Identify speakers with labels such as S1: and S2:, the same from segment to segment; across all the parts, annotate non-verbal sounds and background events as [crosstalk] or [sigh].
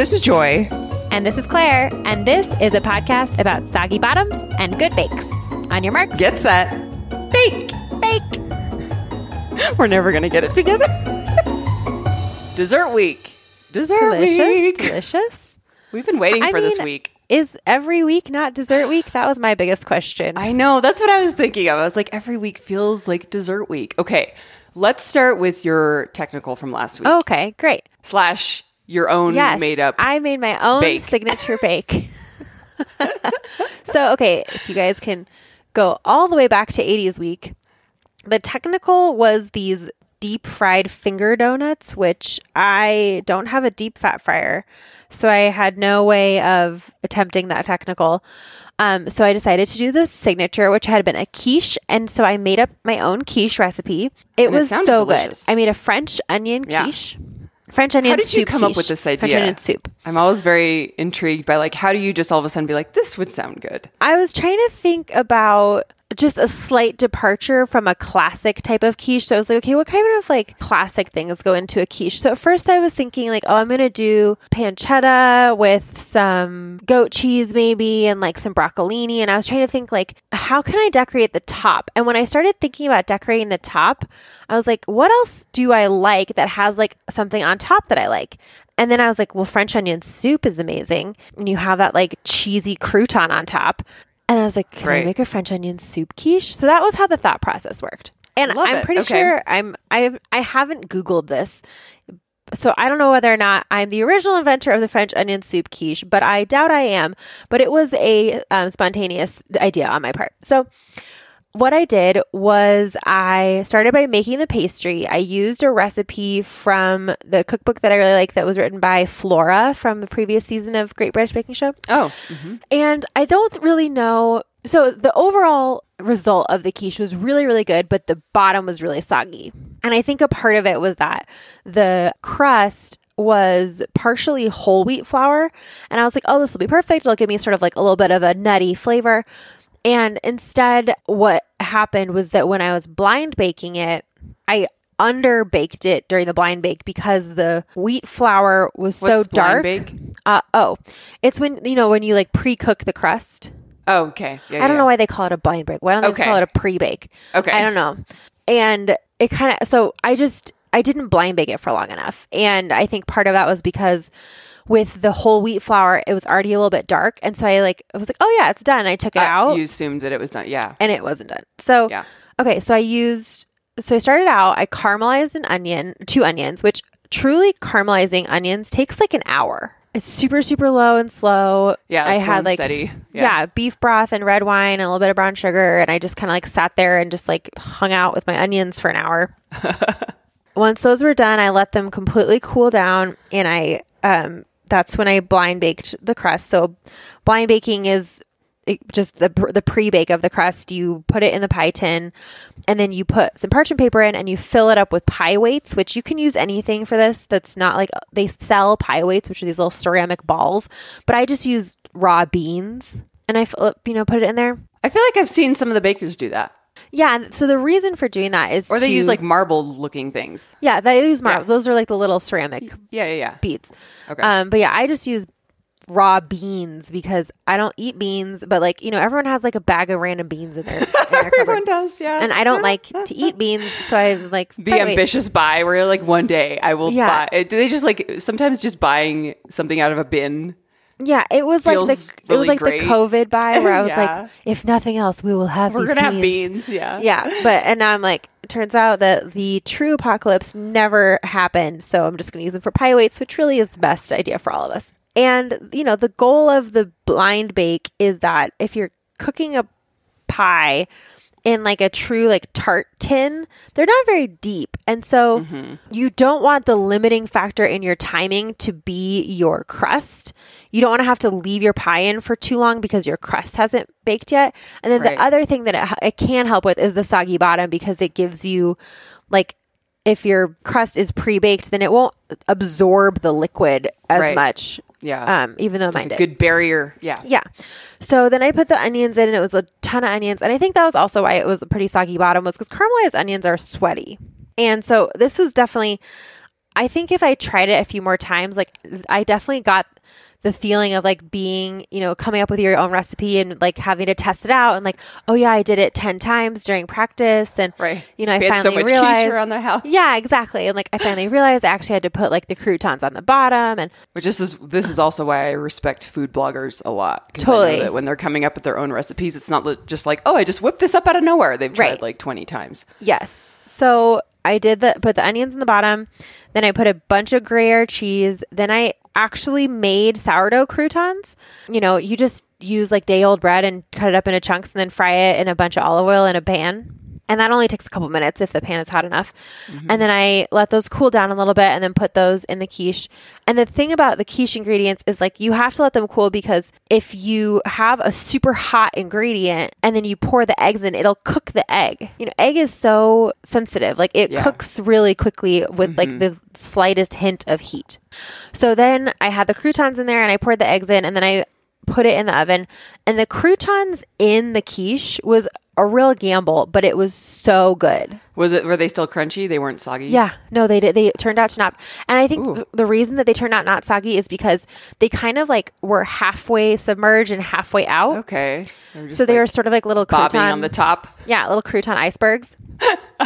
S1: This is Joy.
S2: And this is Claire, and this is a podcast about soggy bottoms and good bakes. On your marks,
S1: Get set. Bake.
S2: bake. [laughs]
S1: We're never going to get it together. [laughs] Dessert week. Dessert
S2: Delicious,
S1: week.
S2: delicious.
S1: We've been waiting
S2: I
S1: for this week.
S2: Is every week not dessert week? That was my biggest question.
S1: I know. That's what I was thinking of. I was like, every week feels like dessert week. Okay. Let's start with your technical from last week.
S2: okay, great.
S1: Slash your own
S2: Yes,
S1: made up.
S2: I made my own
S1: bake.
S2: signature [laughs] bake. so, okay, if you guys can go all the way back to 80s week, the technical was these deep fried finger donuts, which I don't have a deep fat fryer. So I had no way of attempting that technical. Um, so I decided to do the signature, which had been a quiche. And so I made up my own quiche recipe. It
S1: And
S2: was
S1: sounded
S2: so
S1: delicious.
S2: good. I made a French onion
S1: Yeah.
S2: quiche. French onion soup.
S1: how did you come up with
S2: quiche.
S1: this
S2: French
S1: idea?
S2: onion soup.
S1: I'm always very intrigued by like, how do you just all of a sudden be like, this would sound good?
S2: I was trying to think about just a slight departure from a classic type of quiche. So I was like, okay, what kind of like classic things go into a quiche? So at first I was thinking like, oh, I'm going to do pancetta with some goat cheese maybe and like some broccolini. And I was trying to think like, how can I decorate the top? And when I started thinking about decorating the top, I was like, what else do I like that has like something on top that I like? And then I was like, well, French onion soup is amazing. And you have that like cheesy crouton on top. And I was like, can
S1: Right.
S2: I make a French onion soup quiche? So that was how the thought process worked. And
S1: Love
S2: I'm
S1: it.
S2: pretty
S1: Okay.
S2: sure I'm I I haven't googled this. So I don't know whether or not I'm the original inventor of the French onion soup quiche, but I doubt I am. But it was a um, spontaneous idea on my part. So what I did was I started by making the pastry. I used a recipe from the cookbook that I really like that was written by Flora from the previous season of Great British Baking Show.
S1: Oh, mm-hmm.
S2: And I don't really know. So the overall result of the quiche was really, really good, but the bottom was really soggy. And I think a part of it was that the crust was partially whole wheat flour. And I was like, oh, this will be perfect. It'll give me sort of like a little bit of a nutty flavor. And instead, what happened was that when I was blind baking it, I under baked it during the blind bake because the wheat flour was so
S1: What's blind
S2: dark.
S1: bake?
S2: Uh, oh, it's when you know when you like pre-cook the crust.
S1: oh, okay. Yeah,
S2: I don't
S1: yeah.
S2: know why they call it a blind bake. Why don't they just
S1: Okay.
S2: call it a pre-bake?
S1: Okay.
S2: I don't know. And it kind of so I just I didn't blind bake it for long enough, and I think part of that was because with the whole wheat flour, it was already a little bit dark, and so I like I was like, oh yeah, it's done. I took it
S1: Uh,
S2: out,
S1: You assumed that it was done. Yeah.
S2: and it wasn't done. So
S1: Yeah.
S2: okay, so I used so I started out. I caramelized an onion, two onions, which truly caramelizing onions takes like an hour. It's super super low and slow.
S1: Yeah,
S2: I had like
S1: steady.
S2: Yeah.
S1: Yeah.
S2: beef broth and red wine and a little bit of brown sugar, and I just kind of like sat there and just like hung out with my onions for an hour. [laughs] Once those were done, I let them completely cool down, and I um that's when I blind baked the crust. So blind baking is just the the pre bake of the crust. You put it in the pie tin, and then you put some parchment paper in, and you fill it up with pie weights, which you can use anything for this. That's not like they sell pie weights, which are these little ceramic balls, but I just use raw beans, and I you know put it in there.
S1: I feel like I've seen some of the bakers do that.
S2: Yeah, and so the reason for doing that is
S1: Or they
S2: to-
S1: use like marble looking things.
S2: yeah they use mar-
S1: Yeah.
S2: those are like the little ceramic
S1: Yeah, yeah, yeah.
S2: beets.
S1: Okay.
S2: Um, but yeah, I just use raw beans because I don't eat beans, but like you know, everyone has like a bag of random beans in their, in [laughs] their
S1: Everyone does, yeah.
S2: and I don't like to eat beans, so I like
S1: the ambitious buy where like one day I will
S2: Yeah.
S1: buy. Do they just like sometimes just buying something out of a bin?
S2: Yeah, it was like the it
S1: really
S2: was like
S1: great.
S2: the COVID buy where I was [laughs]
S1: Yeah.
S2: like, if nothing else, we will have
S1: We're
S2: these
S1: gonna have beans, yeah.
S2: Yeah, but and now I'm like, it turns out that the true apocalypse never happened, so I'm just going to use them for pie weights, which really is the best idea for all of us. And you know, the goal of the blind bake is that if you're cooking a pie in like a true like tart tin, they're not very deep. And so mm-hmm. you don't want the limiting factor in your timing to be your crust. You don't want to have to leave your pie in for too long because your crust hasn't baked yet. And then
S1: Right.
S2: the other thing that it, it can help with is the soggy bottom because it gives you like if your crust is pre-baked, then it won't absorb the liquid as
S1: Right.
S2: much.
S1: Yeah.
S2: Um, even though mine
S1: Like a
S2: did.
S1: good barrier. Yeah.
S2: Yeah. So then I put the onions in, and it was a ton of onions. And I think that was also why it was a pretty soggy bottom, was because caramelized onions are sweaty. And so this was definitely I think if I tried it a few more times, like I definitely got the feeling of like being, you know, coming up with your own recipe and like having to test it out and like, oh yeah, I did it 10 times during practice. And,
S1: Right.
S2: you know, I
S1: We had so
S2: finally
S1: much
S2: realized.
S1: around the house.
S2: Yeah, exactly. And like I finally realized I actually had to put like the croutons on the bottom and
S1: Which this is this is also why I respect food bloggers a lot. 'cause I
S2: Totally.
S1: know that when they're coming up with their own recipes, it's not li- just like, oh, I just whipped this up out of nowhere. They've tried
S2: Right.
S1: like twenty times.
S2: Yes. So I did the put the onions in the bottom. Then I put a bunch of Gruyere cheese. Then I actually made sourdough croutons. You know, you just use like day old bread and cut it up into chunks and then fry it in a bunch of olive oil in a pan. And that only takes a couple minutes if the pan is hot enough. And mm-hmm. then I let those cool down a little bit and then put those in the quiche. And the thing about the quiche ingredients is like you have to let them cool because if you have a super hot ingredient and then you pour the eggs in, it'll cook the egg. You know, egg is so sensitive. Like it
S1: Yeah.
S2: cooks really quickly with like mm-hmm. the slightest hint of heat. So then I had the croutons in there and I poured the eggs in and then I put it in the oven. And the croutons in the quiche was a real gamble, but it was so good.
S1: Was it? Were they still crunchy? They weren't soggy.
S2: Yeah, no, they did. They turned out to not. And I think th- the reason that they turned out not soggy is because they kind of like were halfway submerged and halfway out.
S1: Okay. They
S2: So they
S1: like
S2: were sort of like little
S1: bobbing
S2: crouton
S1: on the top.
S2: yeah, little crouton icebergs. [laughs]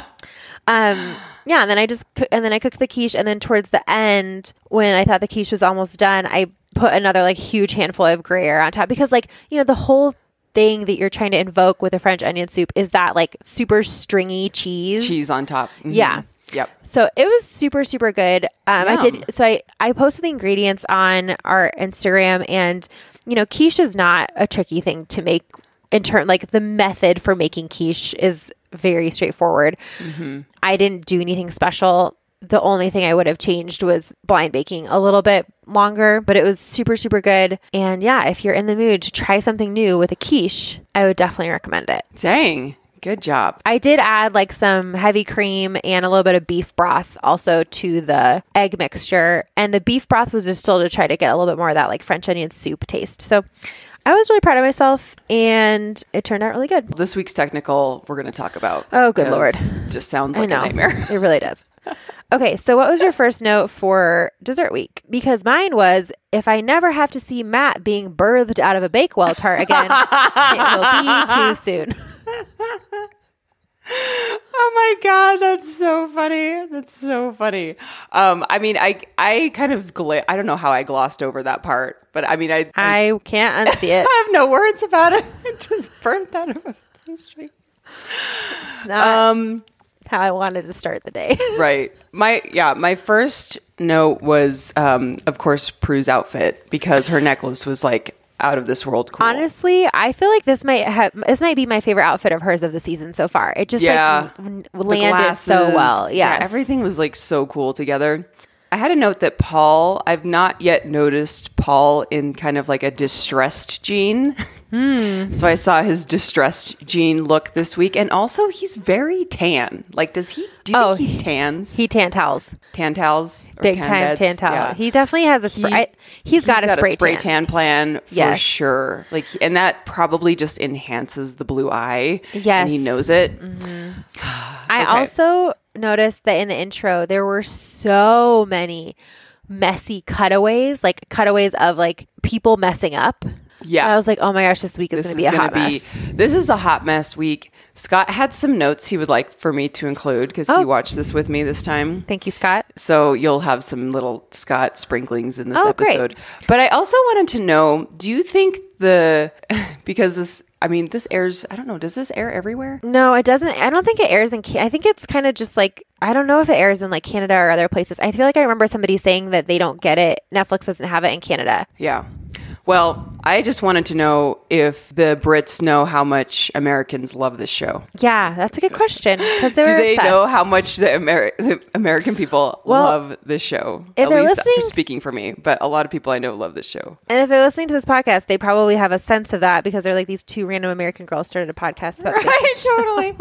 S2: um, yeah, and then I just coo- and then I cooked the quiche, and then towards the end, when I thought the quiche was almost done, I put another like huge handful of Gruyere on top because like you know the whole thing that you're trying to invoke with a French onion soup is that like super stringy cheese.
S1: Cheese on top. Mhm.
S2: Yeah.
S1: Yep.
S2: So it was super, super good. Um, I did. So I, I posted the ingredients on our Instagram, and you know, quiche is not a tricky thing to make. In turn, like the method for making quiche is very straightforward. I didn't do anything special. The only thing I would have changed was blind baking a little bit longer, but it was super, super good. And yeah, if you're in the mood to try something new with a quiche, I would definitely recommend it.
S1: Dang. Good job.
S2: I did add like some heavy cream and a little bit of beef broth also to the egg mixture. And the beef broth was just still to try to get a little bit more of that like French onion soup taste. So I was really proud of myself and it turned out really good.
S1: This week's technical, we're going to talk about.
S2: Oh, good Lord.
S1: Just sounds like a nightmare. [laughs]
S2: it really does. Okay, so what was your first note for dessert week? Because mine was if I never have to see Matt being birthed out of a Bakewell tart again, it will be too soon. [laughs]
S1: My god, that's so funny. That's so funny. Um, I mean, I I kind of gla- I don't know how I glossed over that part, but I mean, I I,
S2: I can't unsee it. [laughs]
S1: I have no words about it. [laughs] It just burnt out of a pastry.
S2: It's not
S1: Um,
S2: how I wanted to start the day. [laughs]
S1: right. My yeah, my first note was, um, of course, Prue's outfit because her necklace was like out of this world cool.
S2: Honestly, I feel like this might have this might be my favorite outfit of hers of the season so far. It just
S1: Yeah.
S2: like w-
S1: The
S2: landed so
S1: glasses.
S2: well.
S1: Yeah, everything was like so cool together. I had a note that Paul, I've not yet noticed Paul in kind of like a distressed jean.
S2: Hmm.
S1: So I saw his distressed jean look this week. And also, he's very tan. Like, does he, do
S2: Oh,
S1: he tans?
S2: He tan towels,
S1: tan towels?
S2: big
S1: tan
S2: time
S1: beds?
S2: tan towel.
S1: Yeah.
S2: He definitely has a spray.
S1: He-
S2: I, he's got, a, spray
S1: spray
S2: tan.
S1: tan plan for
S2: Yes.
S1: sure. Like, and that probably just enhances the blue eye.
S2: Yes.
S1: and he knows it. [sighs]
S2: I
S1: Okay.
S2: also noticed that in the intro there were so many messy cutaways, like cutaways of like people messing up.
S1: Yeah.
S2: And I was like, oh my gosh, this week is going to be a hot mess.
S1: This is a hot mess week. Scott had some notes he would like for me to include because
S2: Oh.
S1: he watched this with me this time.
S2: Thank you, Scott.
S1: So you'll have some little Scott sprinklings in this
S2: Oh, great.
S1: episode. But I also wanted to know, do you think the [laughs] because this I mean this airs I don't know, does this air everywhere?
S2: No, it doesn't. I don't think it airs in. I think it's kind of just like I don't know if it airs in like Canada or other places. I feel like I remember somebody saying that they don't get it. Netflix doesn't have it in Canada.
S1: Yeah. Well, I just wanted to know if the Brits know how much Americans love this show.
S2: Yeah, that's a good question because they
S1: Do they know how much the, Ameri- the American people
S2: Well,
S1: love this show?
S2: if
S1: At
S2: they're
S1: least
S2: listening-
S1: for speaking for me, but a lot of people I know love this show.
S2: And if they're listening to this podcast, they probably have a sense of that because they're like these two random American girls started a podcast about
S1: Right, [laughs] totally.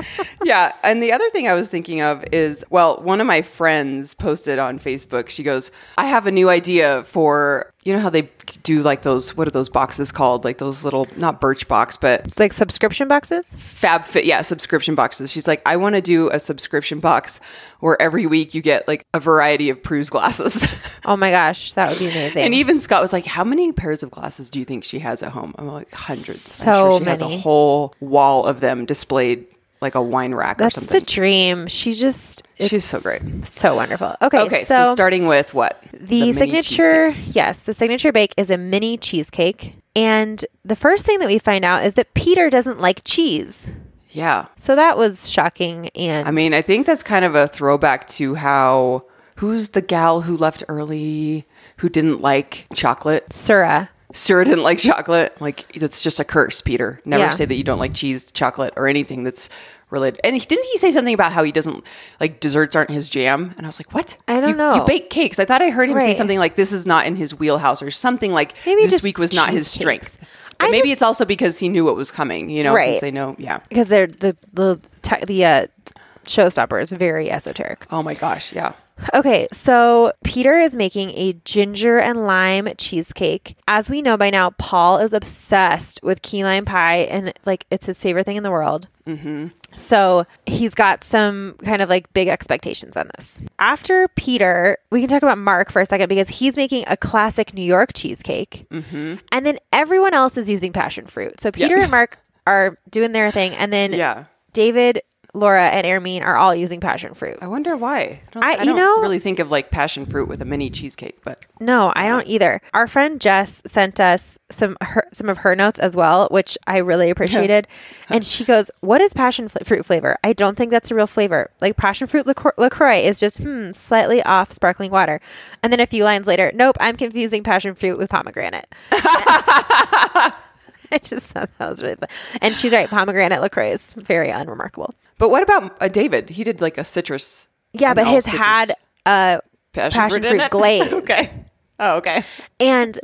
S1: yeah. And the other thing I was thinking of is well, one of my friends posted on Facebook, she goes, I have a new idea for you know how they do like those what are those boxes called? Like those little not birch box, but
S2: It's like subscription boxes.
S1: Fab Fit, yeah, subscription boxes. She's like, I want to do a subscription box where every week you get like a variety of Prue's glasses. [laughs]
S2: Oh my gosh, that would be amazing.
S1: and even Scott was like, How many pairs of glasses do you think she has at home? I'm like, hundreds. I'm
S2: So
S1: sure she has a whole wall of them displayed like a wine rack
S2: That's
S1: or something.
S2: the dream. She just
S1: She's so great.
S2: So wonderful. Okay,
S1: okay, so, starting with what?
S2: the,
S1: mini
S2: signature
S1: cheesecakes.
S2: yes the signature bake is a mini cheesecake and the first thing that we find out is that peter doesn't like cheese
S1: Yeah.
S2: so that was shocking and
S1: I mean, I think that's kind of a throwback to how who's the gal who left early who didn't like chocolate?
S2: sura
S1: Sarah didn't like chocolate. Like that's just a curse, Peter. Never
S2: Yeah.
S1: say that you don't like cheese, chocolate, or anything that's related. And he, didn't he say something about how he doesn't like desserts aren't his jam? And I was like, what?
S2: I don't
S1: You-
S2: know.
S1: You bake cakes. I thought I heard him say
S2: Right.
S1: something like this is not in his wheelhouse or something like
S2: Maybe
S1: this
S2: just
S1: week was not his
S2: cheesecakes.
S1: strength. But
S2: I
S1: maybe
S2: just-
S1: it's also because he knew what was coming. You know,
S2: Right.
S1: since they know. Yeah.
S2: because they're the the the uh, showstopper is very esoteric
S1: Oh my gosh. Yeah.
S2: Okay, so Peter is making a ginger and lime cheesecake. As we know by now, Paul is obsessed with key lime pie, and like it's his favorite thing in the world. Mm-hmm. So he's got some kind of like big expectations on this. After Peter, we can talk about Mark for a second because he's making a classic New York cheesecake, mm-hmm. and then everyone else is using passion fruit. So Peter and Mark are doing their thing, and then
S1: Yeah.
S2: David, Laura, and Hermine are all using passion fruit.
S1: I wonder why. I, don't,
S2: I-
S1: I, don't
S2: know-
S1: really think of like passion fruit with a mini cheesecake, but
S2: No, I don't either. Our friend Jess sent us some her, some of her notes as well, which I really [laughs] appreciated. and she goes, "What is passion fl- fruit flavor? I don't think that's a real flavor. Like passion fruit liqueur- Lacroix is just hmm, slightly off sparkling water." And then a few lines later, "Nope, I'm confusing passion fruit with pomegranate." [laughs] [laughs] [laughs] I just thought that was really fun. And she's right. Pomegranate Lacroix is very unremarkable.
S1: but what about uh, David? He did like a citrus.
S2: Yeah, but his
S1: citrus
S2: had uh,
S1: passion,
S2: passion
S1: fruit,
S2: fruit glaze. [laughs]
S1: okay. Oh, okay.
S2: And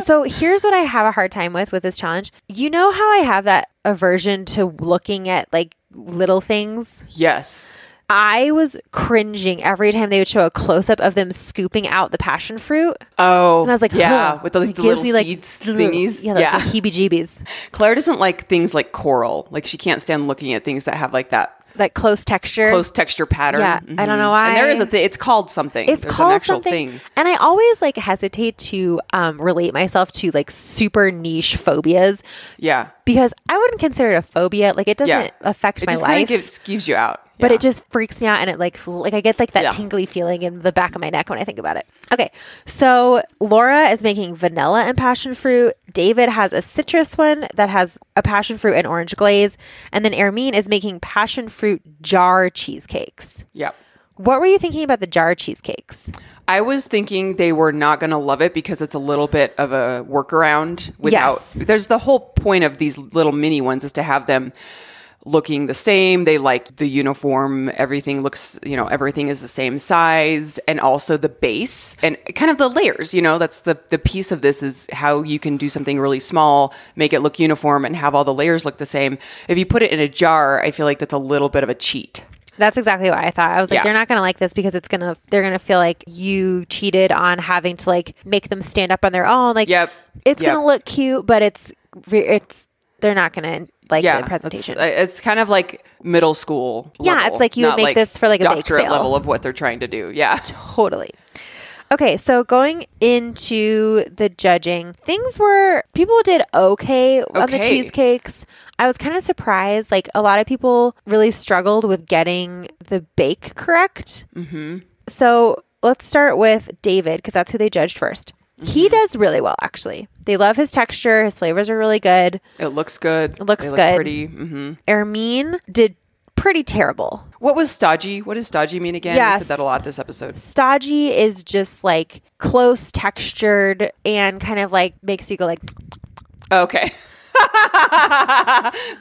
S2: so here's what I have a hard time with with this challenge. You know how I have that aversion to looking at like little things?
S1: Yes.
S2: I was cringing every time they would show a close up of them scooping out the passion fruit.
S1: Oh,
S2: And I was like,
S1: yeah, with the, like, the little
S2: me, like,
S1: seeds thingies.
S2: Yeah, like
S1: yeah.
S2: the heebie jeebies.
S1: Claire doesn't like things like coral. Like she can't stand looking at things that have like that
S2: That close texture.
S1: close texture pattern.
S2: Yeah, I don't know
S1: Mhm. And there
S2: why.
S1: is a thing. It's called something.
S2: it's
S1: There's
S2: called
S1: an actual
S2: something
S1: thing.
S2: and i always like hesitate to um, relate myself to like super niche phobias
S1: Yeah.
S2: Because i wouldn't consider it a phobia like it doesn't
S1: Yeah.
S2: affect
S1: It
S2: my
S1: just
S2: life
S1: of gives, gives you out.
S2: but it just freaks me out and it like like I get like that
S1: Yeah.
S2: tingly feeling in the back of my neck when I think about it. Okay. So Laura is making vanilla and passion fruit. David has a citrus one that has a passion fruit and orange glaze. And then Hermine is making passion fruit jar cheesecakes.
S1: Yep.
S2: What were you thinking about the jar cheesecakes?
S1: I was thinking they were not going to love it because it's a little bit of a workaround without.
S2: Yes.
S1: There's the whole point of these little mini ones is to have them looking the same. They like the uniform. Everything looks, you know, everything is the same size and also the base and kind of the layers, you know, that's the, the piece of this is how you can do something really small, make it look uniform and have all the layers look the same. If you put it in a jar, I feel like that's a little bit of a cheat.
S2: That's exactly what I thought. I was like,
S1: Yeah.
S2: they're not going to like this because it's going to, they're going to feel like you cheated on having to like make them stand up on their own. Like,
S1: Yep.
S2: it's
S1: Yep.
S2: going to look cute, but it's, it's, they're not going to like the presentation.
S1: uh, It's kind of like middle school.
S2: Yeah,
S1: level,
S2: it's like you would make this for, like, a bake
S1: doctorate level of what they're trying to do. Yeah,
S2: Totally. Okay, so going into the judging, things were people did okay, on the cheesecakes. I was kind of surprised. Like a lot of people really struggled with getting the bake correct. Mm-hmm. So let's start with David because that's who they judged 1st
S1: Mm-hmm.
S2: He does really well, actually. They love his texture. His flavors are really good.
S1: it looks good. It
S2: looks
S1: look
S2: good.
S1: Pretty. Mm-hmm.
S2: Hermine did pretty terrible.
S1: What was stodgy? What does stodgy mean again?
S2: Yes.
S1: said that a lot this episode.
S2: Stodgy is just like close textured and kind of like makes you go like
S1: Okay. [laughs]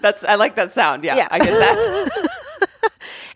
S1: That's I like that sound. Yeah,
S2: Yeah.
S1: I get that. [laughs]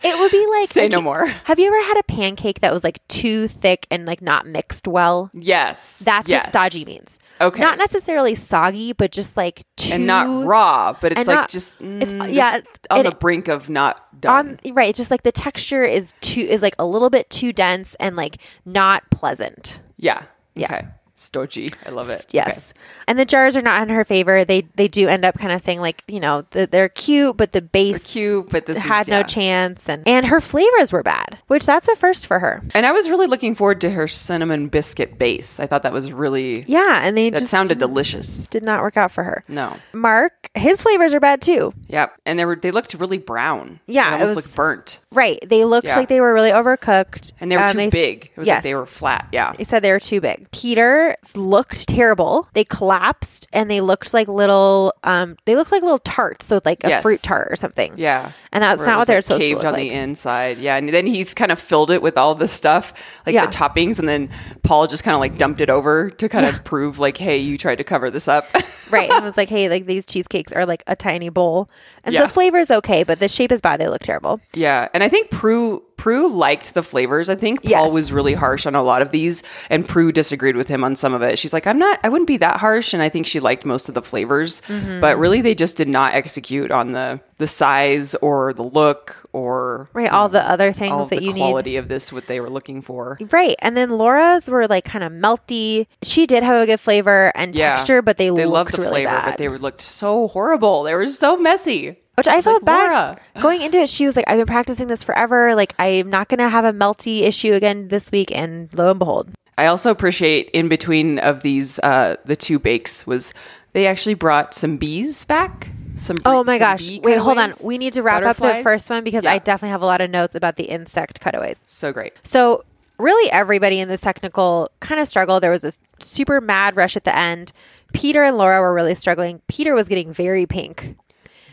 S2: It would be like
S1: Say no more.
S2: Have you ever had a pancake that was like too thick and like not mixed well?
S1: Yes,
S2: That's
S1: yes.
S2: what stodgy means.
S1: Okay.
S2: Not necessarily soggy, but just like too
S1: and not raw, but it's like
S2: not-
S1: just
S2: it's-
S1: mm,
S2: yeah,
S1: just on
S2: and
S1: the
S2: it-
S1: brink of not done.
S2: on right. Just like the texture is too is like a little bit too dense and like not pleasant.
S1: yeah.
S2: Yeah.
S1: Okay. Stochi. I love it.
S2: Yes. And the jars are not in her favor. They they do end up kind of saying like, you know, the, they're cute, but the base
S1: Okay. Cute, but this
S2: had
S1: is,
S2: no
S1: yeah.
S2: chance and and her flavors were bad, which that's a first for her.
S1: And I was really looking forward to her cinnamon biscuit base. I thought that was really
S2: Yeah, and they
S1: that
S2: just
S1: sounded delicious.
S2: did not work out for her.
S1: No.
S2: Mark, his flavors are bad too.
S1: Yep. And they were they looked really brown.
S2: Yeah,
S1: They
S2: it was-
S1: looked burnt.
S2: Right. They looked
S1: Yeah.
S2: like they were really overcooked.
S1: And they were
S2: Um,
S1: too big. It was like they were flat. Yeah.
S2: They said they were too big. Peter looked terrible. They collapsed and they looked like little um they looked like little tarts, so like a
S1: Yes.
S2: fruit tart or something.
S1: Yeah.
S2: And that's
S1: Where it
S2: not
S1: was,
S2: what they're
S1: like,
S2: supposed to
S1: caved
S2: look
S1: on
S2: like.
S1: the inside. Yeah. And then he's kind of filled it with all the stuff, like
S2: Yeah.
S1: the toppings, and then Paul just kind of like dumped it over to kind of prove like, hey, you tried to cover this up. [laughs]
S2: right. And it was like, hey, like these cheesecakes are like a tiny bowl. And
S1: Yeah.
S2: the flavor's okay, but the shape is bad. They look terrible.
S1: Yeah, and I think Prue Prue liked the flavors. I think Paul
S2: Yes.
S1: was really harsh on a lot of these, and Prue disagreed with him on some of it. She's like, "I'm not. I wouldn't be that harsh," and I think she liked most of the flavors,
S2: Mm-hmm.
S1: but really they just did not execute on the the size or the look or
S2: Right. All the other things that
S1: the
S2: you need.
S1: quality of this what they were looking for.
S2: Right. And then Laura's were like kind of melty. She did have a good flavor and
S1: Yeah,
S2: texture, but they,
S1: they
S2: looked
S1: loved the
S2: really
S1: flavor,
S2: bad.
S1: but they looked so horrible. They were so messy.
S2: Which I felt
S1: like,
S2: bad
S1: Laura.
S2: going into it. She was like, "I've been practicing this forever. Like, I'm not going to have a melty issue again this week." And lo and behold,
S1: I also appreciate in between of these uh the two bakes was they actually brought some bees back. Some
S2: oh my
S1: some
S2: gosh! Wait, hold on. We need to wrap up the first one because I definitely have a lot of notes about the insect cutaways.
S1: so great.
S2: So, really, everybody in this technical kind of struggled. There was a super mad rush at the end. Peter and Laura were really struggling. Peter was getting very pink.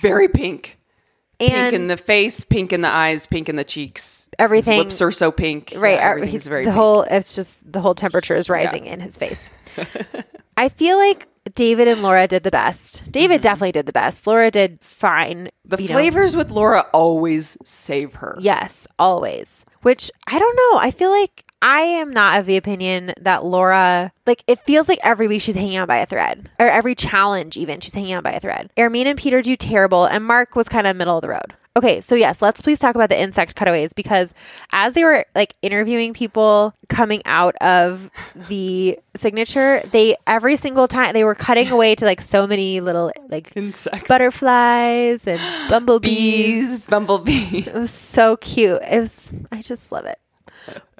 S1: Very pink.
S2: And
S1: pink in the face, pink in the eyes, pink in the cheeks.
S2: Everything-
S1: His lips are so pink.
S2: right
S1: Yeah,
S2: uh,
S1: everything's
S2: he's
S1: very
S2: the
S1: pink.
S2: whole it's just the whole temperature is rising in his face [laughs] i feel like david and laura did the best david definitely did the best laura did fine
S1: Mm-hmm. The
S2: you know.
S1: flavors with Laura always save her.
S2: yes always which i don't know i feel like I am not of the opinion that Laura, like, it feels like every week she's hanging on by a thread, or every challenge, even, she's hanging on by a thread. Hermine and Peter do terrible, and Mark was kind of middle of the road. Okay, so yes, let's please talk about the insect cutaways because as they were like interviewing people coming out of the signature, they every single time they were cutting away to like so many little like
S1: Insects.
S2: butterflies and [gasps] bumblebees.
S1: Bees, bumblebees.
S2: It was so cute. It was I just love it.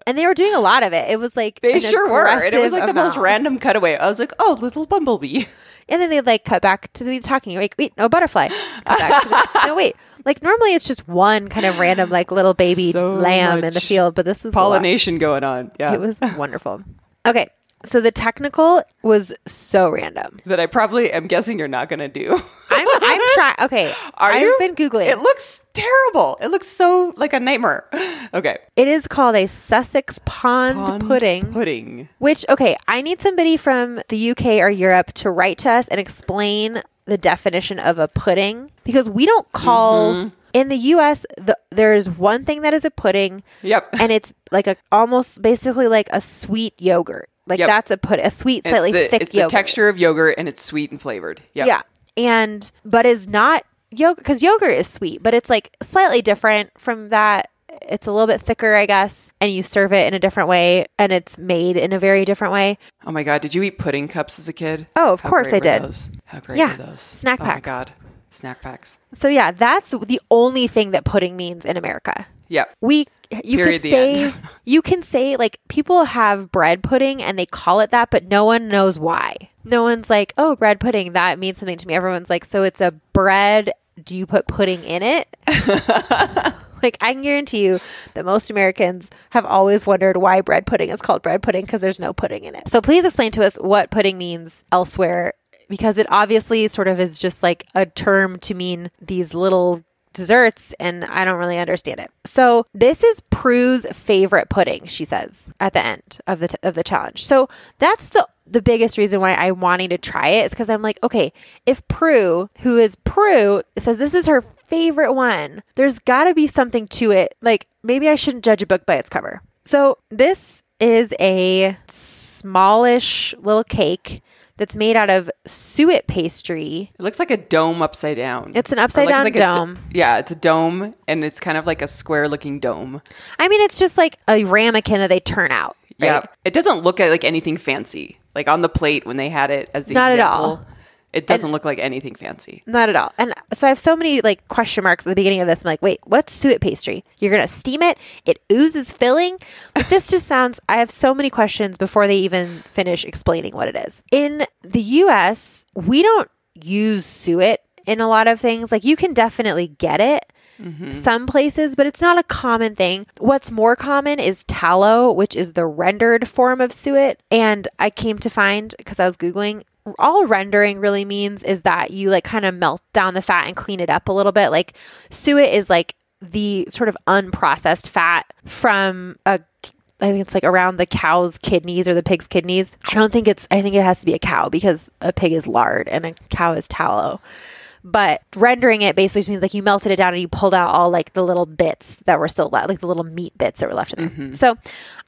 S2: And they were doing a lot of it. It was like
S1: They sure were. And it was like the most random cutaway. I was like, oh, little bumblebee.
S2: And then they like cut back to the talking. Like, wait, no butterfly. [gasps] Cut back to the, no, wait. Like normally it's just one kind of random like little baby
S1: So
S2: lamb in the field, but this was.
S1: Pollination going on. Yeah.
S2: It was wonderful. Okay, so the technical was so random.
S1: that I probably am guessing you're not going to do.
S2: I'm I'm [laughs] trying. Okay,
S1: Are
S2: I've
S1: you?
S2: been googling.
S1: It looks terrible. It looks so like a nightmare. [gasps] Okay.
S2: it is called a Sussex pond,
S1: Pond
S2: pudding.
S1: Pudding.
S2: Which okay, I need somebody from the UK or Europe to write to us and explain the definition of a pudding because we don't call
S1: Mm-hmm.
S2: in the US the, there is one thing that is a pudding.
S1: Yep.
S2: And it's like a almost basically like a sweet yogurt. Like
S1: Yep.
S2: that's a put a sweet,
S1: It's
S2: slightly
S1: the,
S2: thick
S1: it's the texture of yogurt and it's sweet and flavored. Yep.
S2: Yeah. And but is not yogurt because yogurt is sweet, but it's like slightly different from that. It's a little bit thicker, I guess, and you serve it in a different way and it's made in a very different way.
S1: Oh my god, did you eat pudding cups as a kid?
S2: Oh, of
S1: How
S2: course I did.
S1: Those? How great
S2: Yeah.
S1: were those?
S2: Snack
S1: oh
S2: packs.
S1: my god. Snack packs.
S2: So yeah, that's the only thing that pudding means in America.
S1: Yep.
S2: We you
S1: Period,
S2: can say [laughs] you can say like people have bread pudding and they call it that, but no one knows why. No one's like, oh, bread pudding that means something to me. Everyone's like, so it's a bread. Do you put pudding in it? [laughs] like I can guarantee you that most Americans have always wondered why bread pudding is called bread pudding because there's no pudding in it. So please explain to us what pudding means elsewhere because it obviously sort of is just like a term to mean these little desserts and I don't really understand it. So this is Prue's favorite pudding, she says at the end of the t- of the challenge. So that's the the biggest reason why I'm wanting to try it is because I'm like, okay, if Prue, who is Prue, says this is her favorite one, there's got to be something to it. Like maybe I shouldn't judge a book by its cover. So this is a smallish little cake that's made out of suet pastry.
S1: It looks like a dome upside down.
S2: It's an upside down
S1: like
S2: dome.
S1: yeah, it's a dome and it's kind of like a square looking dome.
S2: I mean, it's just like a ramekin that they turn out.
S1: Yeah, it doesn't look like anything fancy. Like on the plate when they had it as the
S2: Not at all.
S1: It doesn't look like anything fancy.
S2: Not at all. And so I have so many like question marks at the beginning of this. I'm like, wait, what's suet pastry? You're gonna steam it. It oozes filling. Like, this just [laughs] sounds. I have so many questions before they even finish explaining what it is. In the U.S., we don't use suet in a lot of things. Like you can definitely get it. Mm-hmm. Some places, but it's not a common thing. What's more common is tallow, which is the rendered form of suet. And I came to find, because I was Googling, all rendering really means is that you like kind of melt down the fat and clean it up a little bit. Like suet is like the sort of unprocessed fat from a I think it's like around the cow's kidneys or the pig's kidneys. I don't think it's I think it has to be a cow because a pig is lard and a cow is tallow. But rendering it basically just means like you melted it down and you pulled out all like the little bits that were still left, like the little meat bits that were left in there. Mm-hmm. So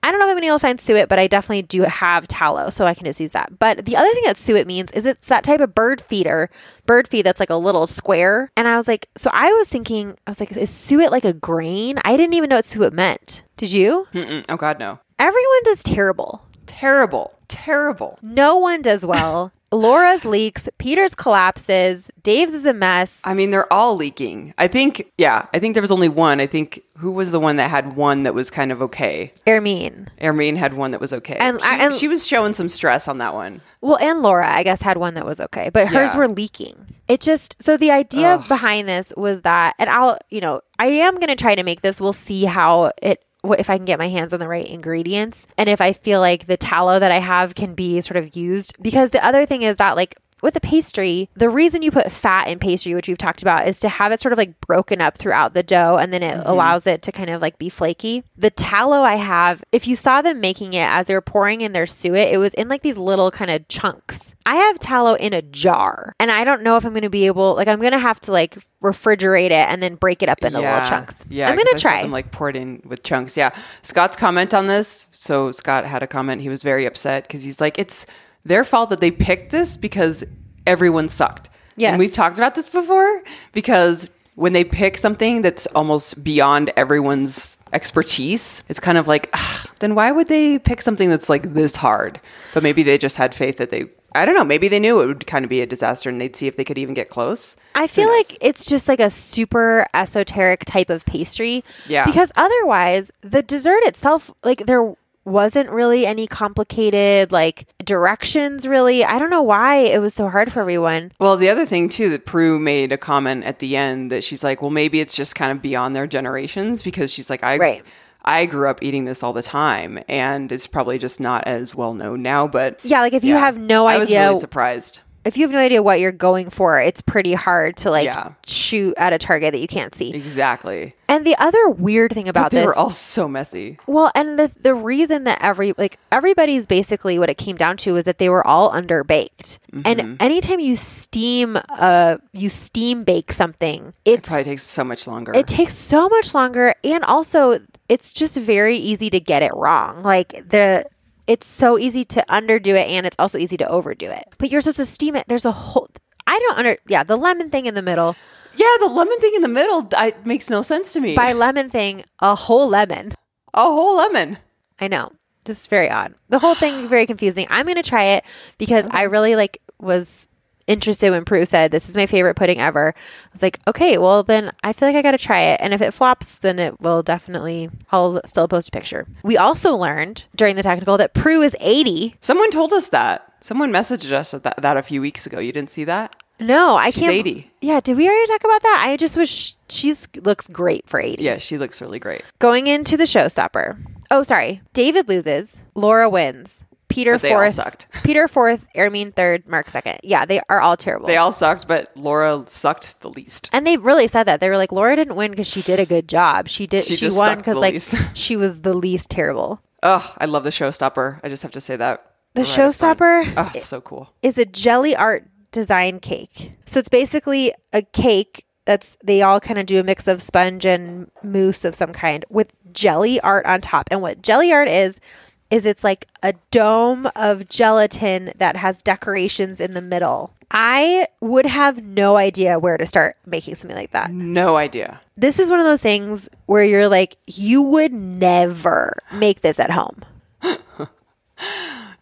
S2: I don't know if I'm going to be able to find suet, but I definitely do have tallow, so I can just use that. But the other thing that suet means is it's that type of bird feeder, bird feed that's like a little square. And I was like, so I was thinking, I was like, is suet like a grain? I didn't even know what suet meant. Did you?
S1: Mm-mm. Oh God, no!
S2: Everyone does terrible.
S1: Terrible, terrible.
S2: No one does well. Laura's leaks, Peter's collapses, Dave's is a mess.
S1: I mean, they're all leaking. I think, yeah, I think there was only one. I think who was the one that had one that was kind of okay?
S2: Hermine.
S1: Hermine had one that was okay.
S2: And-
S1: she,
S2: and-
S1: she was showing some stress on that one.
S2: Well, and Laura, I guess, had one that was okay, but hers
S1: Yeah.
S2: were leaking. It just, so the idea behind this was that, and I'll, you know, I am going to try to make this. We'll see how it, if I can get my hands on the right ingredients and if I feel like the tallow that I have can be sort of used. Because the other thing is that, like, with a pastry, the reason you put fat in pastry, which we've talked about, is to have it sort of like broken up throughout the dough and then it mm-hmm. allows it to kind of like be flaky. The tallow I have, if you saw them making it as they were pouring in their suet, it was in like these little kind of chunks. I have tallow in a jar and I don't know if I'm going to be able, like, I'm going to have to like refrigerate it and then break it up into little chunks.
S1: Yeah,
S2: I'm going to try.
S1: them like poured in with chunks. Yeah, Scott's comment on this. So Scott had a comment. He was very upset because he's like, it's their fault that they picked this because everyone sucked.
S2: Yes.
S1: and we've talked about this before because when they pick something that's almost beyond everyone's expertise, it's kind of like, "Ugh, then why would they pick something that's like this hard? But maybe they just had faith that they. I don't know. Maybe they knew it would kind of be a disaster, and they'd see if they could even get close.
S2: I feel like it's just like a super esoteric type of pastry.
S1: Yeah.
S2: Because otherwise, the dessert itself, like there wasn't really any complicated like directions really. I don't know why it was so hard for everyone.
S1: Well, the other thing too that Prue made a comment at the end that she's like, well, maybe it's just kind of beyond their generations because she's like, I,
S2: Right.
S1: I grew up eating this all the time, and it's probably just not as well known now. But
S2: Yeah, like if you have no idea,
S1: I was really surprised.
S2: If you have no idea what you're going for, it's pretty hard to like
S1: Yeah.
S2: shoot at a target that you can't see.
S1: Exactly.
S2: And the other weird thing about this
S1: They
S2: this
S1: were all so messy.
S2: Well, and the the reason that every like everybody's basically what it came down to is that they were all underbaked.
S1: Mm-hmm.
S2: And anytime you steam uh you steam bake something, it's it
S1: Probably takes so much longer.
S2: it takes so much longer and also it's just very easy to get it wrong. Like the it's so easy to underdo it and it's also easy to overdo it. But you're supposed to steam it. There's a whole I don't under yeah, the lemon thing in the middle.
S1: yeah, the lemon thing in the middle I, makes no sense to me.
S2: By lemon thing, a whole lemon.
S1: a whole lemon.
S2: I know. Just very odd. The whole thing very confusing. I'm going to try it because I really like was interested when Prue said this is my favorite pudding ever. I was like, okay, well then I feel like I got to try it and if it flops then it will definitely I'll still post a picture. We also learned during the technical that Prue is 80.
S1: Someone told us that. Someone messaged us that, that a few weeks ago. You didn't see that?
S2: No, I
S1: She's
S2: can't
S1: 80.
S2: Yeah, did we already talk about that? I just was sh- she's looks great for 80.
S1: Yeah, she looks really great.
S2: Going into the showstopper. Oh, sorry. David loses. Laura wins. Peter
S1: But they all
S2: fourth. [laughs] Peter fourth. Hermine third. Mark second. Yeah, they are all terrible.
S1: They all sucked, but Laura sucked the least.
S2: and they really said that they were like Laura didn't win because she did a good job. She did.
S1: She
S2: She, won because like
S1: least. [laughs]
S2: she was the least terrible.
S1: Oh, I love the showstopper. I just have to say that.
S2: The
S1: right
S2: showstopper
S1: Oh, so cool.
S2: is a jelly art design cake. So it's basically a cake that's they all kind of do a mix of sponge and mousse of some kind with jelly art on top. And what jelly art is is it's like a dome of gelatin that has decorations in the middle. I would have no idea where to start making something like that.
S1: No idea.
S2: This is one of those things where you're like you would never make this at home. [laughs]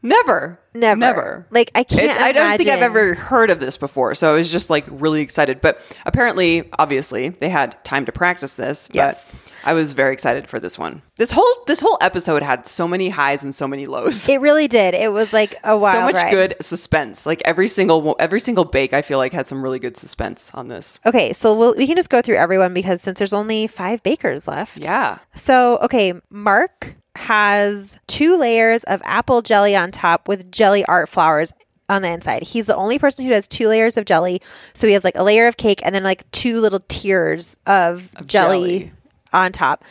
S1: Never.
S2: Never.
S1: Never.
S2: Like, I can't
S1: It's- I don't think I've ever heard of this before, so I was just like really excited. But apparently, obviously, they had time to practice this. But
S2: Yes.
S1: I was very excited for this one. This whole this whole episode had so many highs and so many lows.
S2: It really did. It was like a [laughs] wild
S1: so much
S2: ride.
S1: good suspense. Like every single every single bake, I feel like had some really good suspense on this.
S2: Okay, so we'll, we can just go through everyone because since there's only five bakers left.
S1: Yeah.
S2: So, okay, Mark has two layers of apple jelly on top with jelly art flowers on the inside. He's the only person who does two layers of jelly. So he has like a layer of cake and then like two little tiers of, jelly,
S1: jelly.
S2: on top.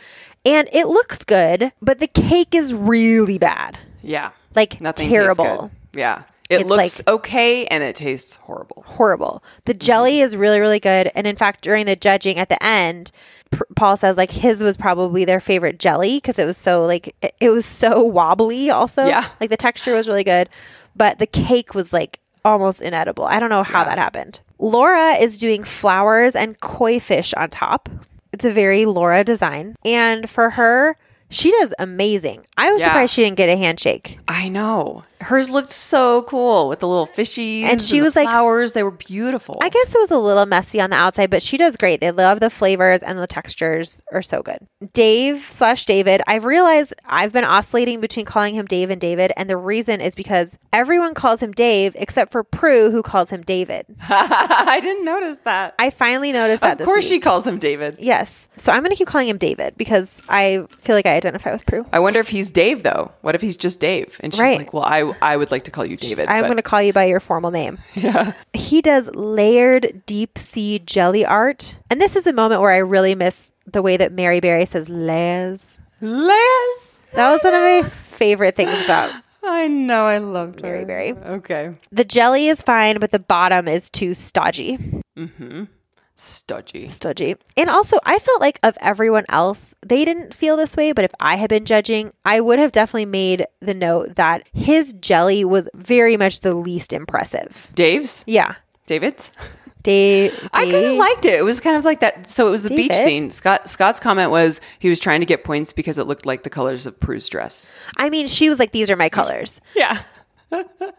S2: And it looks good, but the cake is really bad.
S1: Yeah.
S2: Like
S1: Nothing
S2: terrible.
S1: Yeah. It
S2: It's
S1: looks
S2: like-
S1: okay and it tastes horrible.
S2: horrible. The mm-hmm. jelly is really, really good. And in fact, during the judging at the end, P- Paul says like his was probably their favorite jelly because it was so like it, it was so wobbly. Also,
S1: Yeah.
S2: like the texture was really good, but the cake was like almost inedible. I don't know how that happened. Laura is doing flowers and koi fish on top. It's a very Laura design, and for her. She does amazing. I was
S1: Yeah.
S2: surprised she didn't get a handshake.
S1: I know. Hers looked so cool with the little fishies
S2: And she
S1: the
S2: was like-
S1: flowers. They were beautiful.
S2: I guess it was a little messy on the outside, but she does great. They love the flavors and the textures are so good. Dave slash David, I've realized I've been oscillating between calling him Dave and David, and the reason is because everyone calls him Dave except for Prue, who calls him David. [laughs]
S1: I didn't notice that.
S2: I finally noticed that.
S1: of course, she calls him David.
S2: Yes, so I'm gonna keep calling him David because I feel like I identify with Prue.
S1: I wonder if he's Dave though. What if he's just Dave? And she's
S2: Right.
S1: like, "Well, I I would like to call you David."
S2: I'm
S1: but-
S2: going to call you by your formal name. [laughs] Yeah. He does layered deep sea jelly art. And this is a moment where I really miss the way that Mary Berry says Les.
S1: Les.
S2: That was one of my favorite things about
S1: I know. I loved
S2: Mary
S1: her.
S2: Berry.
S1: Okay.
S2: the jelly is fine, but the bottom is too stodgy.
S1: Studgy.
S2: Stodgy. And also, I felt like of everyone else, they didn't feel this way, but if I had been judging, I would have definitely made the note that his jelly was very much the least impressive.
S1: Dave's.
S2: Yeah.
S1: David's. [laughs]
S2: Dave,
S1: I kind of liked it. It was kind of like that. So it was the beach scene. Scott Scott's comment was he was trying to get points because it looked like the colors of Prue's dress.
S2: I mean, she was like, these are my [laughs] colors.
S1: Yeah.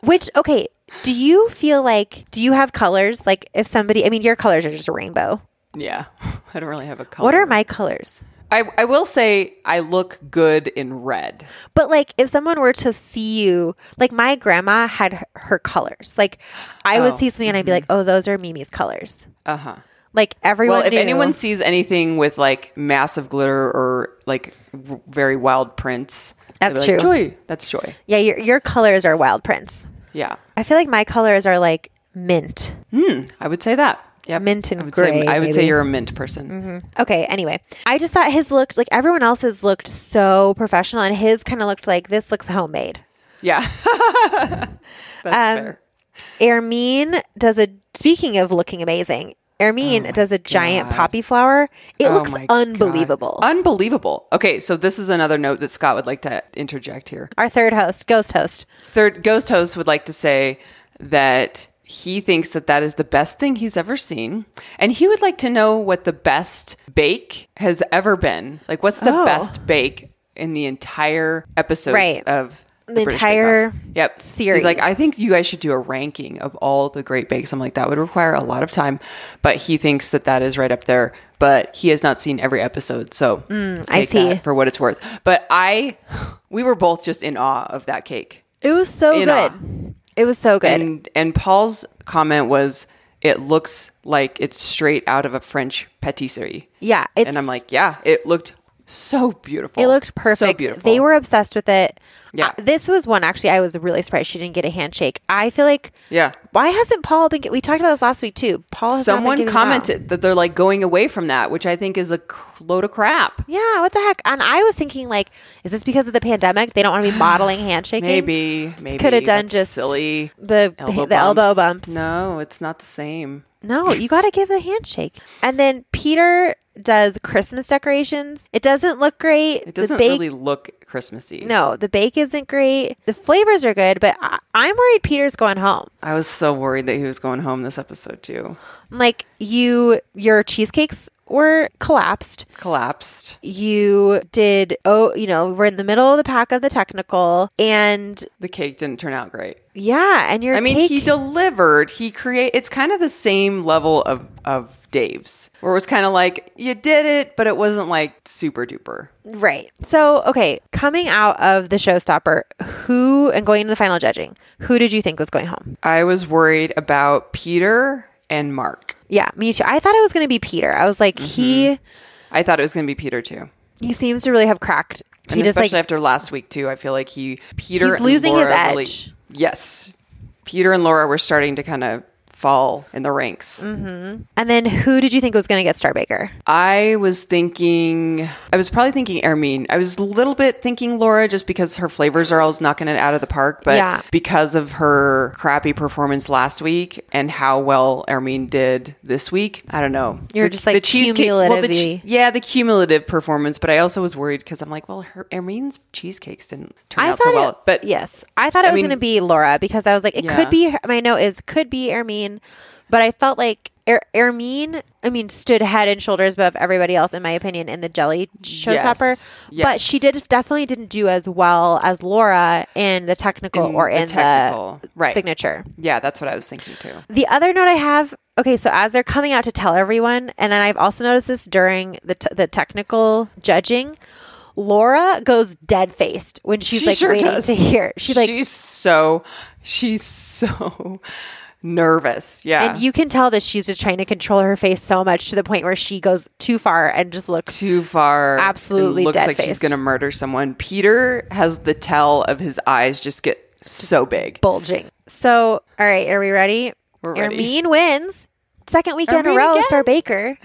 S2: Which, okay, do you feel like, do you have colors? Like, if somebody, I mean, your colors are just a rainbow.
S1: Yeah. [laughs] I don't really have a color.
S2: What are my colors?
S1: I, I will say I look good in red.
S2: But like, if someone were to see you, like my grandma had her, her colors. Like, I would
S1: Oh,
S2: see something and I'd be like, oh, those are Mimi's colors.
S1: Uh huh.
S2: Like everyone.
S1: Well, if
S2: knew.
S1: anyone sees anything with like massive glitter or like very wild prints,
S2: That's
S1: like,
S2: true.
S1: Joy, that's joy.
S2: yeah, your your colors are wild prints.
S1: Yeah,
S2: I feel like my colors are like mint.
S1: I would say that. Yeah,
S2: Mint and
S1: I would say, I would say you're a mint person.
S2: Okay, anyway, I just thought his looked like everyone else's looked so professional, and his kind of looked like this looks homemade.
S1: Yeah, [laughs] that's
S2: Um,
S1: fair.
S2: Hermine does a speaking of looking amazing. Hermine oh does a giant
S1: Oh God.
S2: poppy flower. It
S1: Oh
S2: looks
S1: my God.
S2: unbelievable.
S1: Unbelievable. Okay, so this is another note that Scott would like to interject here.
S2: Our third host, ghost host.
S1: Third Ghost Host would like to say that he thinks that that is the best thing he's ever seen, and he would like to know what the best bake has ever been. Like, what's the
S2: Oh.
S1: best bake in the entire episodes
S2: Right.
S1: of
S2: The
S1: British
S2: entire
S1: yep
S2: series.
S1: He's like, I think you guys should do a ranking of all the great bakes. I'm like, that would require a lot of time, but he thinks that that is right up there. But he has not seen every episode, so
S2: Mm, I see.
S1: for what it's worth. But I, we were both just in awe of that cake
S2: It was so
S1: In
S2: good.
S1: awe.
S2: It was so good.
S1: and and Paul's comment was it looks like it's straight out of a French patisserie.
S2: yeah, it's
S1: and I'm like, yeah, it looked so beautiful.
S2: It looked perfect.
S1: So beautiful.
S2: They were obsessed with it.
S1: Yeah.
S2: Uh, this was one actually I was really surprised she didn't get a handshake. I feel like
S1: Yeah.
S2: Why hasn't Paul been? We talked about this last week too. Paul has not been
S1: Someone
S2: giving them out.
S1: commented that they're like going away from that, which I think is a load of crap.
S2: Yeah, what the heck? And I was thinking, like, is this because of the pandemic? They don't want to be [sighs] modeling handshaking.
S1: Maybe, maybe
S2: Could have done just
S1: silly
S2: the
S1: elbow
S2: the elbow
S1: bumps.
S2: bumps.
S1: No, it's not the same.
S2: No, you got to give the handshake. And then Peter does Christmas decorations. It doesn't look great.
S1: It doesn't
S2: bake,
S1: really look Christmassy.
S2: No, the bake isn't great. The flavors are good, but I, I'm worried Peter's going home.
S1: I was so worried that he was going home this episode too.
S2: Like you, your cheesecakes were collapsed.
S1: Collapsed.
S2: You did. Oh, you know, we're in the middle of the pack of the technical, and
S1: The cake didn't turn out great.
S2: yeah, and your
S1: I mean,
S2: cake,
S1: he delivered. He create. It's kind of the same level of of Dave's, where it was kind of like you did it, but it wasn't like super duper.
S2: Right. So, okay, coming out of the showstopper, who and going into the final judging, who did you think was going home?
S1: I was worried about Peter and Mark.
S2: Yeah, me too. I thought it was going to be Peter. I was like, he mm-hmm.
S1: I thought it was going to be Peter too,
S2: he seems to really have cracked.
S1: and
S2: He
S1: especially
S2: like
S1: after last week too. I feel like he Peter
S2: He's losing his
S1: Laura really-
S2: edge.
S1: yes, Peter and Laura were starting to kind of fall in the ranks. Mm-hmm.
S2: and then who did you think was going to get Starbaker?
S1: I was thinking, I was probably thinking Hermine. I was a little bit thinking Laura just because her flavors are always knocking it out of the park. But
S2: Yeah.
S1: because of her crappy performance last week and how well Hermine did this week, I don't know.
S2: You're just, like, cumulatively-
S1: yeah, the cumulative performance. But I also was worried because I'm like, well, her Hermine's cheesecakes didn't turn
S2: I
S1: out so well.
S2: it,
S1: but
S2: yes, I thought it
S1: I
S2: was going to be Laura because I was like, it
S1: Yeah.
S2: could be. My note is could be Hermine, but I felt like er- Hermine. I mean, stood head and shoulders above everybody else in my opinion in the Jelly showstopper.
S1: Yes.
S2: But she did definitely didn't do as well as Laura in the technical
S1: In
S2: or
S1: the
S2: in
S1: technical,
S2: the
S1: right.
S2: signature.
S1: yeah, that's what I was thinking too.
S2: The other note I have, okay, so as they're coming out to tell everyone, and then I've also noticed this during the t- the technical judging, Laura goes dead faced when she's
S1: She
S2: like
S1: sure
S2: waiting
S1: does.
S2: to hear. She's like,
S1: she's so, she's so nervous. Yeah.
S2: and you can tell that she's just trying to control her face so much to the point where she goes too far and just looks.
S1: too far.
S2: Absolutely
S1: looks like she's going to murder someone. Peter has the tell of his eyes just get so big.
S2: bulging. So, all right, are we ready?
S1: We're ready.
S2: Hermine wins. Second weekend in a row,
S1: again?
S2: Star Baker.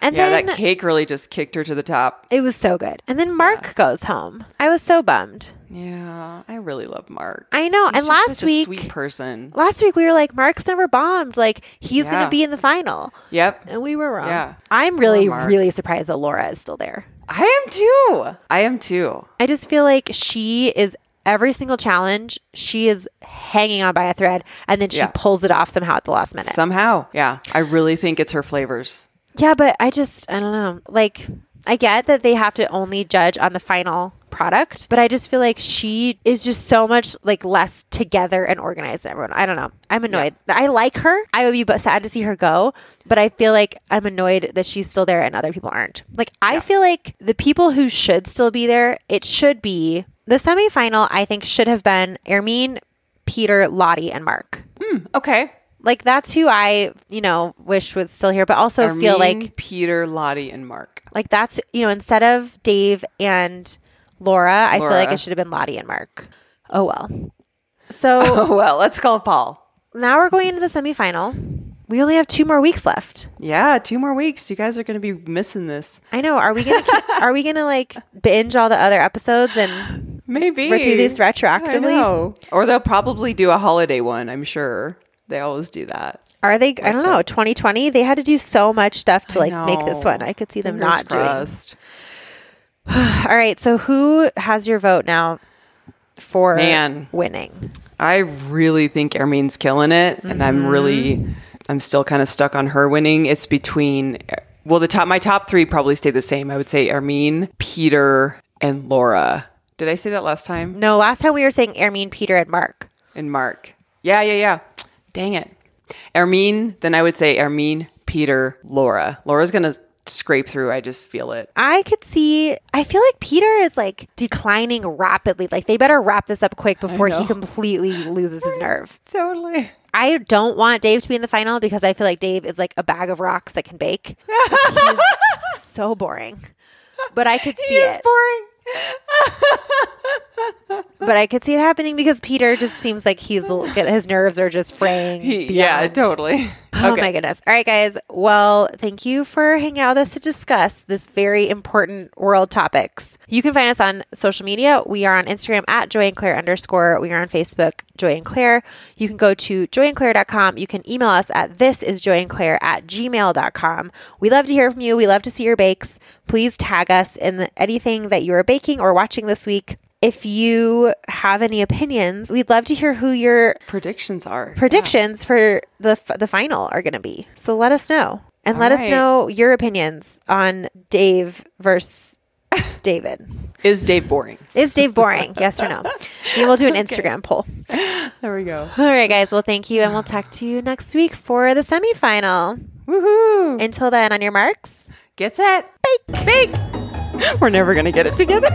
S2: And
S1: Yeah,
S2: then
S1: that cake really just kicked her to the top.
S2: it was so good. And then Mark goes home. I was so bummed.
S1: Yeah, I really love Mark.
S2: I know.
S1: He's
S2: and last week,
S1: sweet person.
S2: last week we were like, Mark's never bombed. Like he's gonna be in the final.
S1: Yep.
S2: And we were wrong.
S1: Yeah.
S2: I'm really, really surprised that Laura is still there.
S1: I am too. I am too.
S2: I just feel like she is every single challenge, she is hanging on by a thread and then she
S1: Yeah.
S2: pulls it off somehow at the last minute.
S1: Somehow. Yeah. I really think it's her flavors.
S2: yeah, but I just, I don't know. Like, I get that they have to only judge on the final product, but I just feel like she is just so much like less together and organized than everyone. I don't know. I'm annoyed. I like her. I would be sad to see her go, but I feel like I'm annoyed that she's still there and other people aren't. Like I feel like the people who should still be there, it should be the semifinal. I think should have been Hermine, Peter, Lottie, and Mark.
S1: Hmm, okay.
S2: Like that's who I, you know, wish was still here, but also feel like
S1: Peter, Lottie, and Mark.
S2: like that's you know instead of Dave and Laura, I feel like it should have been Lottie and Mark. Oh well. So [laughs]
S1: Oh, well, let's call Paul.
S2: now we're going into the semifinal. We only have two more weeks left.
S1: Yeah, two more weeks. You guys are going to be missing this.
S2: I know. Are we gonna [laughs] are we gonna like binge all the other episodes and [sighs]
S1: Maybe.
S2: Do this retroactively?
S1: I know. Or they'll probably do a holiday one, I'm sure. They always do that.
S2: are they? I don't know. 2020. They had to do so much stuff to like make this one. I could see them
S1: Fingers
S2: not
S1: crossed.
S2: doing. [sighs] All right. So who has your vote now for
S1: Man.
S2: winning?
S1: I really think Hermine's killing it, and I'm mm-hmm. really, I'm still kind of stuck on her winning. It's between, well, the top, my top three probably stay the same. I would say Hermine, Peter, and Laura. Did I say that last time?
S2: No. Last time we were saying Hermine, Peter, and Mark.
S1: And Mark. Yeah, yeah, yeah. Dang it. Hermine, then I would say Hermine, Peter, Laura. Laura's gonna scrape through. I just feel it.
S2: I could see. I feel like Peter is like declining rapidly. Like they better wrap this up quick before he completely loses his nerve.
S1: Totally.
S2: I don't want Dave to be in the final because I feel like Dave is like a bag of rocks that can bake. He's [laughs] so boring. But I could see
S1: He is
S2: it.
S1: boring. [laughs]
S2: But I could see it happening because Peter just seems like he's his nerves are just fraying.
S1: He- yeah, totally. [laughs]
S2: Oh
S1: Okay.
S2: my goodness. All right, guys. Well, thank you for hanging out with us to discuss this very important world topics. You can find us on social media. We are on Instagram at Joy and Claire underscore. We are on Facebook, Joy and Claire. You can go to joyandclaire.com. You can email us at this is Joy and Claire at gmail.com. We love to hear from you. We love to see your bakes. Please tag us in anything that you are baking or watching this week. If you have any opinions, we'd love to hear who your
S1: Predictions are.
S2: predictions for the f- the final are going to be. So let us know and let us know your opinions on Dave versus [laughs] David.
S1: Is Dave boring?
S2: Is Dave boring? [laughs] yes or no? We will do an Instagram poll.
S1: There we go.
S2: All right, guys. Well, thank you, and we'll talk to you next week for the semifinal.
S1: Woohoo!
S2: Until then, on your marks.
S1: Get set. Bake. Bake. [laughs] We're never going to get it together.